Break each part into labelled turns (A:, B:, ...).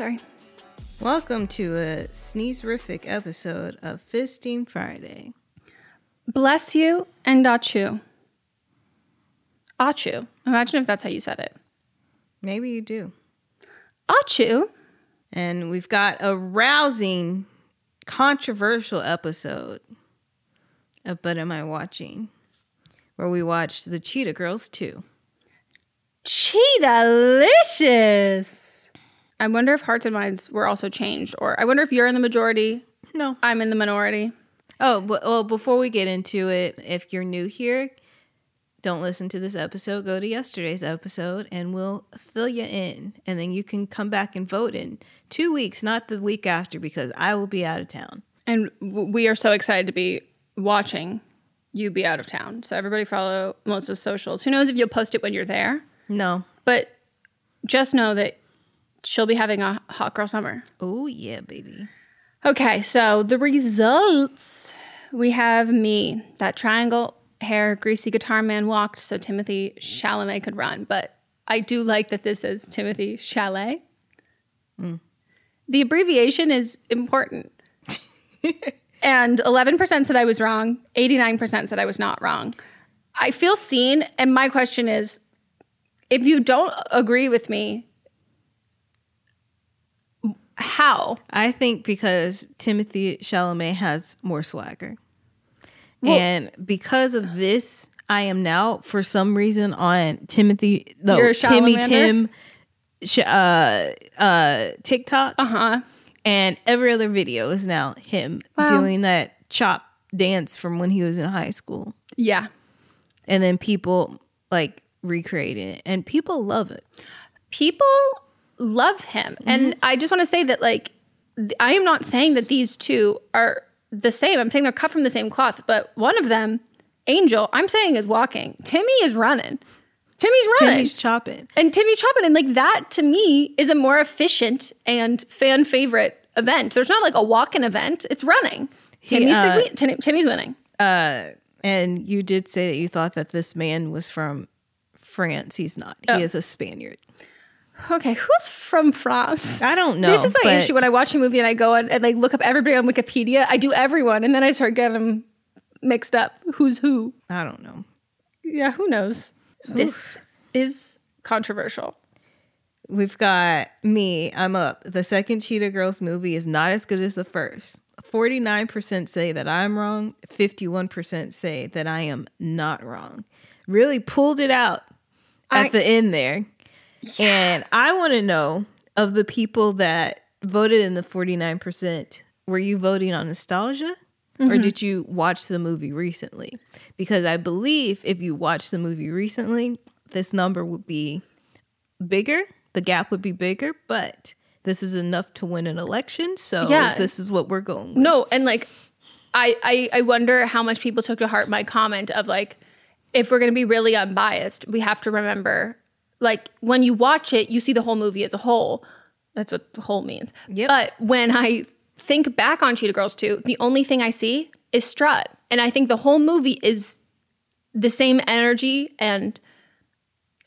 A: Sorry. Welcome to a sneezerific episode of Fisting Friday.
B: Bless you and Achu. Achu. Imagine if that's how you said it.
A: Maybe you do.
B: Achu.
A: And we've got a rousing, controversial episode of But Am I Watching? Where we watched the Cheetah Girls 2.
B: Cheetah-licious. I wonder if hearts and minds were also changed, or I wonder if you're in the majority.
A: No.
B: I'm in the minority.
A: Oh, well, before we get into it, if you're new here, don't listen to this episode. Go to yesterday's episode and we'll fill you in. And then you can come back and vote in two weeks, not the week after, because I will be out of town.
B: And we are so excited to be watching you be out of town. So everybody follow Melisa's socials. Who knows if you'll post it when you're there?
A: No.
B: But just know that she'll be having a hot girl summer.
A: Oh, yeah, baby.
B: Okay, so the results we have me, that triangle hair, greasy guitar man walked so Timothy Chalamet could run. But I do like that this is Timothy Chalet. Mm. The abbreviation is important. and 11% said I was wrong, 89% said I was not wrong. I feel seen, and my question is if you don't agree with me, how?
A: I think because Timothy Chalamet has more swagger. Well, and because of this, I am now for some reason on Timothy no Timmy Tim uh uh TikTok.
B: Uh-huh.
A: And every other video is now him
B: Wow.
A: doing that chop dance from when he was in high school.
B: Yeah.
A: And then people like recreating it. And people love it.
B: people love him and i just want to say that like i am not saying that these two are the same i'm saying they're cut from the same cloth but one of them angel i'm saying is walking timmy is running timmy's running
A: Timmy's chopping.
B: and timmy's chopping and like that to me is a more efficient and fan favorite event there's not like a walking event it's running timmy's,
A: uh,
B: Tim- timmy's winning Uh,
A: And you did say that you thought that this man was from France. He's not. He
B: Oh.
A: is a Spaniard.
B: Okay who's from france
A: I don't know.
B: This is my issue when I watch a movie and I go and, and like look up everybody on Wikipedia. I do everyone, and then I start getting them mixed up. Who's who?
A: I don't know.
B: Yeah, who knows? This is controversial.
A: We've got me. I'm up. The second Cheetah Girls movie is not as good as the first. 49% say that I'm wrong. 51% say that I am not wrong. Really pulled it out at
B: I-
A: the end there. And I want to know of the people that voted in the 49%, were you voting on nostalgia? Or mm-hmm. did you watch the movie recently? Because I believe if you watched the movie recently, this number would be bigger. The gap would be bigger, but this is enough to win an election. So
B: Yeah.
A: this is what we're going with.
B: No, and like, I, I I wonder how much people took to heart my comment of like, if we're gonna be really unbiased, we have to remember, like, when you watch it, you see the whole movie as a whole. That's what the whole means.
A: Yep.
B: But when I think back on Cheetah Girls 2, the only thing I see is Strut. And I think the whole movie is the same energy and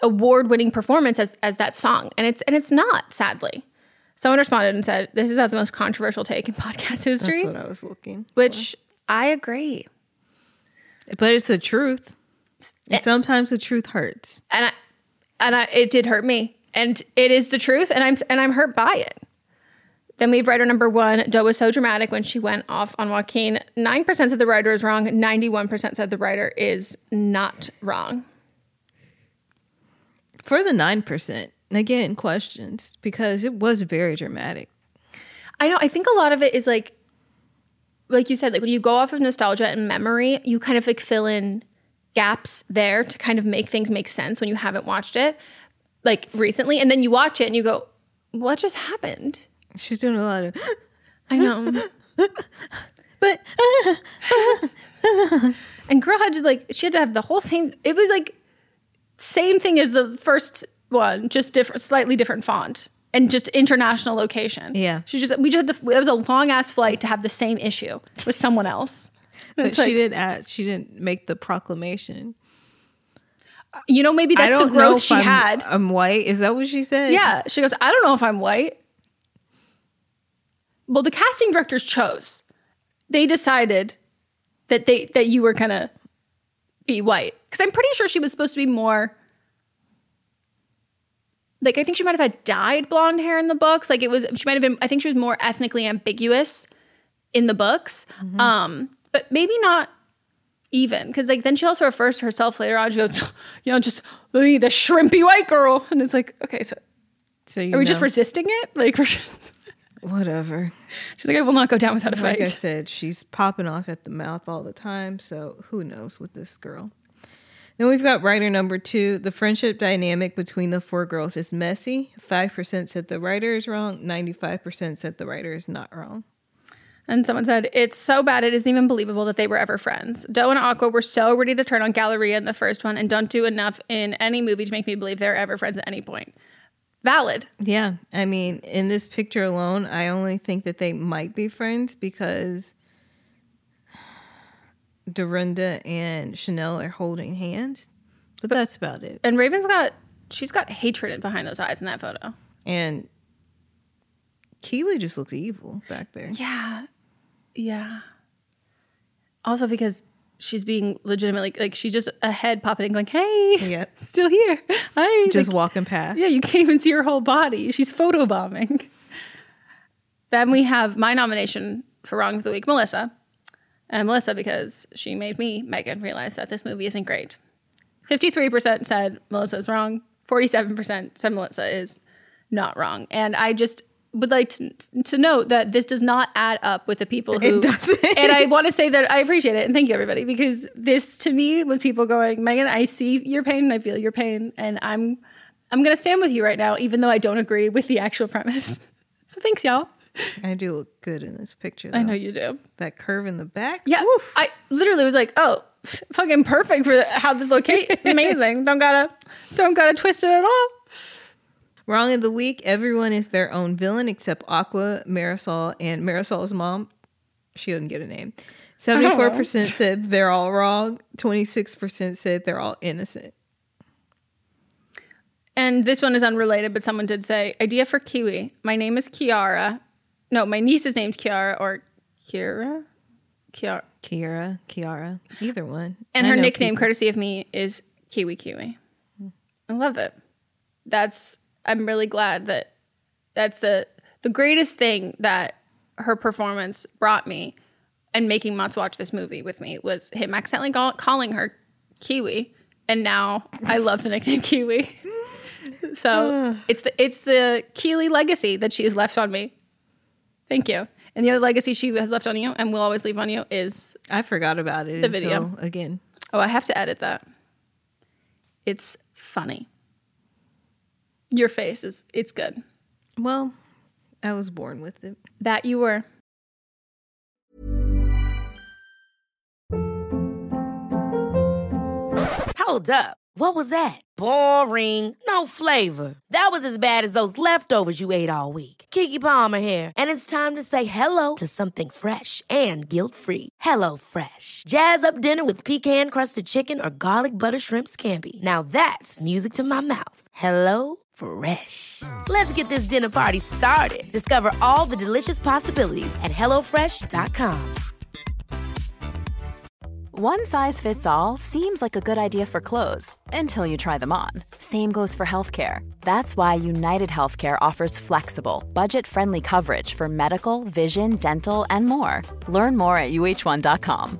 B: award-winning performance as, as that song. And it's and it's not, sadly. Someone responded and said, This is not the most controversial take in podcast history.
A: That's what I was looking.
B: Which I agree.
A: But it's the truth.
B: Eh.
A: And sometimes the truth hurts.
B: And I and I it did hurt me. And it is the truth and I'm and I'm hurt by it. Then we have writer number one. Doe was so dramatic when she went off on Joaquin. Nine percent said the writer is wrong. Ninety-one percent said the writer is not wrong.
A: For the 9%, again, questions because it was very dramatic.
B: I know. I think a lot of it is like, like you said, like when you go off of nostalgia and memory, you kind of like fill in gaps there to kind of make things make sense when you haven't watched it, like recently, and then you watch it and you go, "What just happened?"
A: She's doing a lot of,
B: I know.
A: but
B: and girl had to like she had to have the whole same. It was like same thing as the first one, just different, slightly different font. And just international location.
A: Yeah.
B: she just we just had to, it was a long ass flight to have the same issue with someone else.
A: But
B: it's
A: she didn't ask, she didn't make the proclamation.
B: You know, maybe that's the growth she
A: I'm,
B: had.
A: I'm white. Is that what she said?
B: Yeah. She goes, I don't know if I'm white. Well, the casting directors chose. They decided that they that you were gonna be white. Because I'm pretty sure she was supposed to be more like I think she might have had dyed blonde hair in the books. Like it was she might have been I think she was more ethnically ambiguous in the books. Um, but maybe not even because like then she also refers to herself later on. She goes, you know, just the the shrimpy white girl, and it's like, okay, so
A: So you
B: are we just resisting it? Like we're just.
A: Whatever.
B: She's like, I will not go down without a fight.
A: Like I said, she's popping off at the mouth all the time. So who knows with this girl? Then we've got writer number two. The friendship dynamic between the four girls is messy. 5% said the writer is wrong. 95% said the writer is not wrong.
B: And someone said, It's so bad it isn't even believable that they were ever friends. Doe and Aqua were so ready to turn on Galleria in the first one and don't do enough in any movie to make me believe they're ever friends at any point. Valid.
A: Yeah. I mean, in this picture alone, I only think that they might be friends because Dorinda and Chanel are holding hands. But that's about it.
B: And Raven's got, she's got hatred behind those eyes in that photo.
A: And Kiely just looks evil back there.
B: Yeah. Yeah. Also because she's being legitimately, like, she's just a head popping and going, Hey,
A: Yep.
B: still here. Hi.
A: Just
B: Like,
A: walking past.
B: Yeah, you can't even see her whole body. She's photobombing. Then we have my nomination for Wrong of the Week, Melisa. And Melisa, because she made me, Meghan, realize that this movie isn't great. 53% said Melisa's wrong. 47% said Melisa is not wrong. And I just, would like to, to note that this does not add up with the people who.
A: It doesn't.
B: and I want to say that I appreciate it and thank you everybody because this to me with people going, Meghan, I see your pain and I feel your pain and I'm I'm gonna stand with you right now, even though I don't agree with the actual premise. So thanks, y'all.
A: I do look good in this picture.
B: I know you do.
A: that curve in the back.
B: Yeah,
A: Oof.
B: I literally was like, oh, fucking perfect for how this locate. Amazing. Don't gotta don't gotta twist it at all.
A: Wrong of the week. Everyone is their own villain except Aqua, Marisol, and Marisol's mom. She doesn't get a name. Seventy-four percent said they're all wrong. Twenty-six percent said they're all innocent.
B: And this one is unrelated, but someone did say, idea for Kiwi. My name is Kiara. No, my niece is named Kiara or Kira. Kiara.
A: Kiara, Kiara, either one.
B: And her nickname,
A: people-
B: courtesy of me, is Kiwi Kiwi. Hmm. I love it. That's I'm really glad that that's the the greatest thing that her performance brought me and making Mats watch this movie with me was him accidentally call, calling her Kiwi, and now I love the nickname Kiwi. so it's the it's the Kiely legacy that she has left on me. Thank you. And the other legacy she has left on you and will always leave on you is
A: I forgot about it
B: The video.
A: again.
B: Oh, I have to edit that. It's funny. Your face is it's good.
A: Well, I was born with it.
B: That you were.
C: Hold up. What was that? Boring. No flavor. That was as bad as those leftovers you ate all week. Keke Palmer here, and it's time to say hello to something fresh and guilt-free. Hello Fresh. Jazz up dinner with pecan-crusted chicken or garlic butter shrimp scampi. Now that's music to my mouth. Hello Fresh. Let's get this dinner party started. Discover all the delicious possibilities at hellofresh.com.
D: One size fits all seems like a good idea for clothes until you try them on. Same goes for healthcare. That's why United Healthcare offers flexible, budget friendly coverage for medical, vision, dental, and more. Learn more at uh1.com.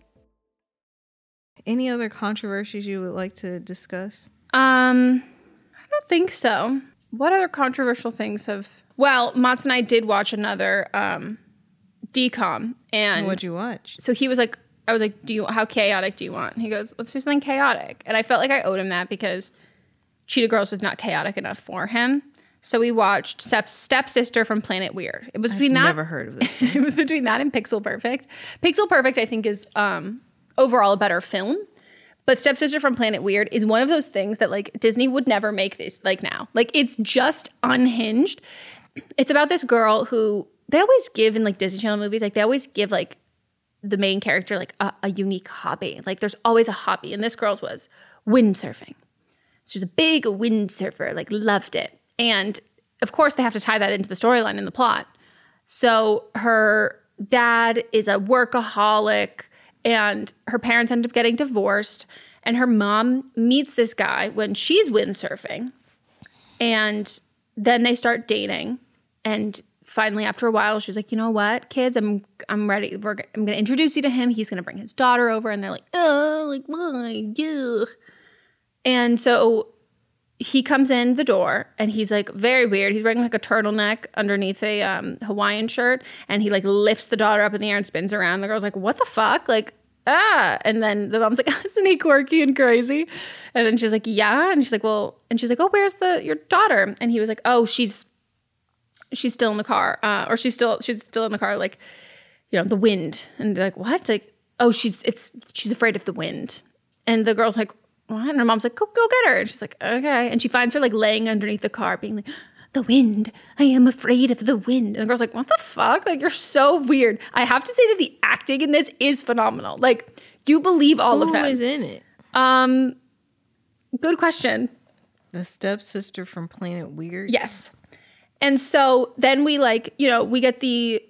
A: Any other controversies you would like to discuss?
B: Um, I don't think so. What other controversial things have? Well, Mats and I did watch another um, DCOM, and
A: what'd you watch?
B: So he was like, I was like, "Do you? How chaotic do you want?" He goes, "Let's do something chaotic," and I felt like I owed him that because Cheetah Girls was not chaotic enough for him. So we watched Step Stepsister from Planet Weird. It was between
A: I've
B: that.
A: Never heard of this.
B: it was between that and Pixel Perfect. Pixel Perfect, I think, is um, overall a better film. But Stepsister from Planet Weird is one of those things that like Disney would never make this like now. Like it's just unhinged. It's about this girl who they always give in like Disney Channel movies, like they always give like the main character like a, a unique hobby. Like there's always a hobby. And this girl's was windsurfing. She was a big windsurfer, like loved it. And of course they have to tie that into the storyline and the plot. So her dad is a workaholic and her parents end up getting divorced and her mom meets this guy when she's windsurfing and then they start dating and finally after a while she's like you know what kids? I'm i'm ready. We're, i'm going to introduce you to him. He's going to bring his daughter over and they're like oh like why yeah and so he comes in the door and he's like very weird. He's wearing like a turtleneck underneath a um, Hawaiian shirt, and he like lifts the daughter up in the air and spins around. The girl's like, "What the fuck?" Like, ah. And then the mom's like, "Isn't he quirky and crazy?" And then she's like, "Yeah." And she's like, "Well," and she's like, "Oh, where's the your daughter?" And he was like, "Oh, she's she's still in the car, uh, or she's still she's still in the car, like you know, the wind." And they're like, "What?" Like, "Oh, she's it's she's afraid of the wind." And the girl's like, what? And her mom's like, go, go get her. And she's like, okay. And she finds her like laying underneath the car, being like, the wind. I am afraid of the wind. And the girl's like, what the fuck? Like, you're so weird. I have to say that the acting in this is phenomenal. Like, you believe all
A: Who
B: of them.
A: Who is in it?
B: Um, good question.
A: The stepsister from Planet Weird.
B: Yes. And so then we like, you know, we get the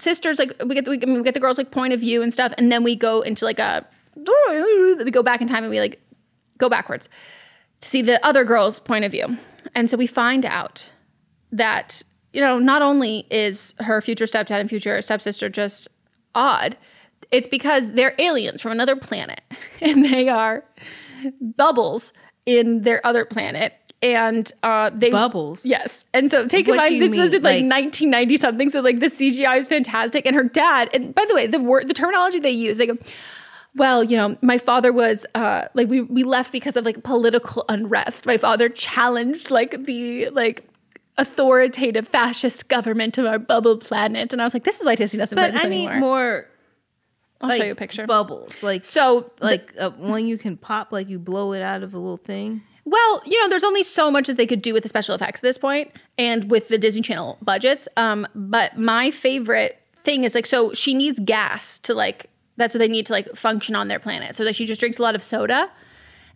B: sisters like we get the, we get the girls like point of view and stuff, and then we go into like a we go back in time and we like go backwards to see the other girl's point of view. And so we find out that you know not only is her future stepdad and future stepsister just odd, it's because they're aliens from another planet and they are bubbles in their other planet. And uh they
A: Bubbles?
B: yes. And so take in mind this was in like,
A: Like-
B: 1990 something. So like the cgi is fantastic. And her dad and by the way the word the terminology they use they go well you know my father was uh like we we left because of like political unrest my father challenged like the like authoritative fascist government of our bubble planet and i was like this is why disney doesn't
A: But
B: this
A: I need
B: anymore
A: more.
B: i'll
A: like,
B: show you a picture
A: Bubbles, like
B: so
A: like uh, one you can pop, like you blow it out of a little thing.
B: Well, you know, there's only so much that they could do with the special effects at this point and with the Disney Channel budgets. Um, but my favorite thing is like, so she needs gas to like, that's what they need to like function on their planet. So like she just drinks a lot of soda.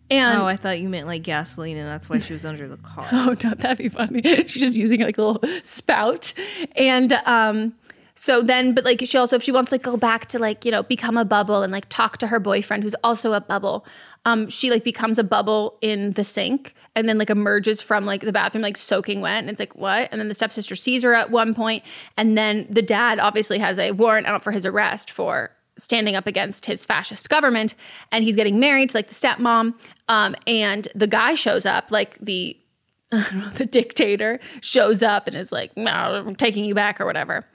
B: And
A: oh, I thought you meant like gasoline, and that's why she was under the car.
B: Oh no, that'd be funny. She's just using like a little spout. And um so then but like she also if she wants to like go back to like, you know, become a bubble and like talk to her boyfriend who's also a bubble, um, she like becomes a bubble in the sink and then like emerges from like the bathroom like soaking wet and it's like what? And then the stepsister sees her at one point and then the dad obviously has a warrant out for his arrest for standing up against his fascist government and he's getting married to like the stepmom um, and the guy shows up like the know, the dictator shows up and is like, I'm taking you back or whatever.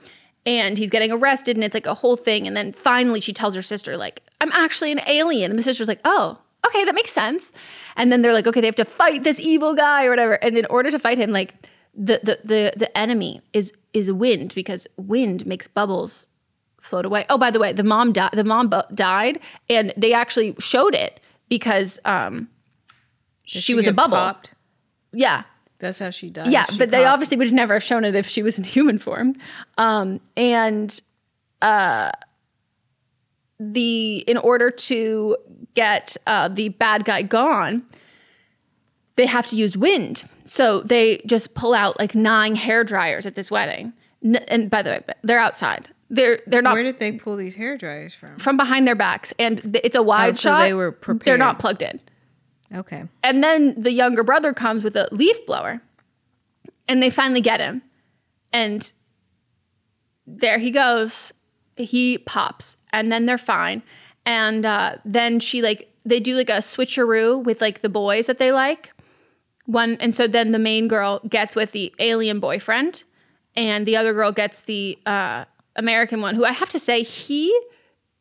B: And he's getting arrested and it's like a whole thing. And then finally she tells her sister, like, I'm actually an alien. And the sister's like, oh, okay, that makes sense. And then they're like, okay, they have to fight this evil guy or whatever. And in order to fight him, like the the the, the enemy is is wind because wind makes bubbles float away. Oh, by the way, the mom died. The mom died, and they actually showed it because um, she, was a bubble.
A: Popped?
B: Yeah,
A: That's how she died.
B: yeah,
A: She
B: but they obviously would never have shown it if she was in human form. Um, and uh, the in order to get uh, the bad guy gone, they have to use wind. So they just pull out like nine hair dryers at this wedding. N- and by the way, they're outside. They're they're not
A: Where did they pull these hair dryers from?
B: from behind their backs, and th- it's a wide
A: Oh, so
B: shot.
A: they were prepared.
B: They're not plugged in.
A: Okay.
B: And then the younger brother comes with a leaf blower. And they finally get him. And there he goes. He pops. And then they're fine. And uh, then she like they do like a switcheroo with like the boys that they like. One and so then the main girl gets with the alien boyfriend, and the other girl gets the uh, American one, who I have to say he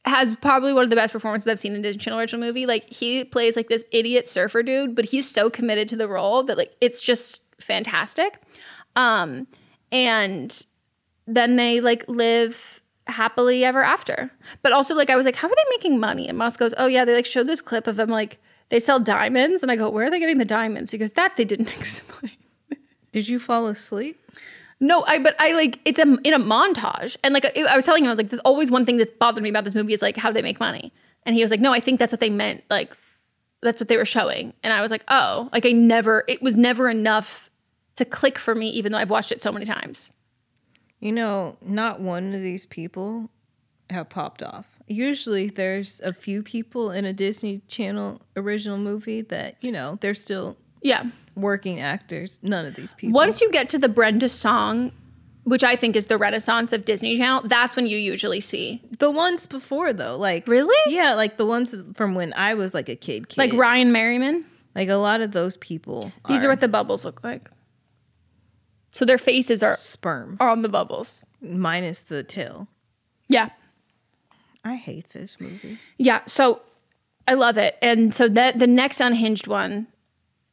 B: has probably one of the best performances I've seen in a Disney Channel original movie. Like he plays like this idiot surfer dude, but he's so committed to the role that like it's just fantastic. Um, and then they like live happily ever after. But also like I was like, how are they making money? And Mats goes, oh yeah, they like showed this clip of them like they sell diamonds, and I go, where are they getting the diamonds? He goes, that they didn't explain.
A: Did you fall asleep?
B: No, I but I like it's a in a montage, and like I, I was telling him, I was like, there's always one thing that's bothered me about this movie is like how do they make money, and he was like, no, I think that's what they meant, like that's what they were showing, and I was like, oh, like I never, it was never enough to click for me, even though I've watched it so many times.
A: You know, not one of these people have popped off. Usually there's a few people in a Disney Channel original movie that, you know, they're still
B: Yeah.
A: Working actors. None of these people.
B: Once you get to the Brenda song, which I think is the renaissance of Disney Channel, that's when you usually see
A: the ones before though, like
B: Really?
A: Yeah, like the ones from when I was like a kid kid.
B: like Ryan Merriman.
A: Like a lot of those people
B: These are what the bubbles look like. So their faces are
A: sperm
B: are on the bubbles.
A: minus the tail.
B: Yeah.
A: I hate this movie.
B: Yeah, so I love it. And so that the next unhinged one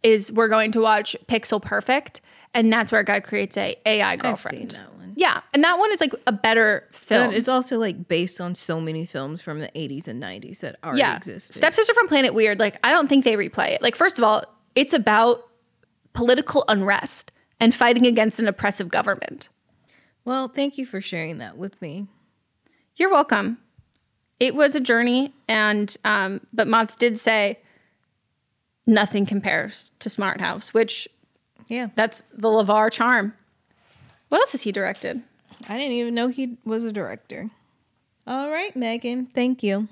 B: is we're going to watch Pixel Perfect, and that's where a guy creates a AI girlfriend.
A: that one.
B: Yeah, and that one is like a better film.
A: And it's also like based on so many films from the 80s and 90s that already
B: yeah,
A: existed.
B: Stepsister from Planet Weird. Like I don't think they replay it. Like first of all, it's about political unrest and fighting against an oppressive government.
A: Well, thank you for sharing that with me.
B: You're welcome. It was a journey, and um, but Mats did say nothing compares to Smart House, which
A: Yeah.
B: that's the LeVar charm. What else has he directed?
A: I didn't even know he was a director. All right, Meghan. Thank you.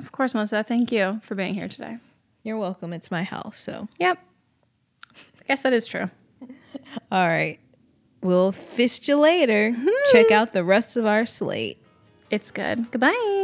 B: Of course, Melisa. Thank you for being here today.
A: You're welcome. It's my house. So,
B: Yep. I guess that is true.
A: all right. We'll fist you later. Mm-hmm. Check out the rest of our slate.
B: It's good. Goodbye.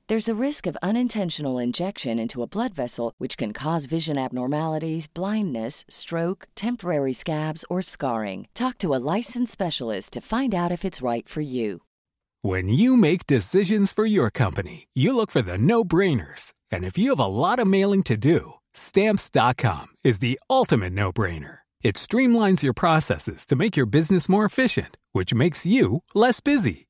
E: There's a risk of unintentional injection into a blood vessel, which can cause vision abnormalities, blindness, stroke, temporary scabs, or scarring. Talk to a licensed specialist to find out if it's right for you.
F: When you make decisions for your company, you look for the no brainers. And if you have a lot of mailing to do, stamps.com is the ultimate no brainer. It streamlines your processes to make your business more efficient, which makes you less busy.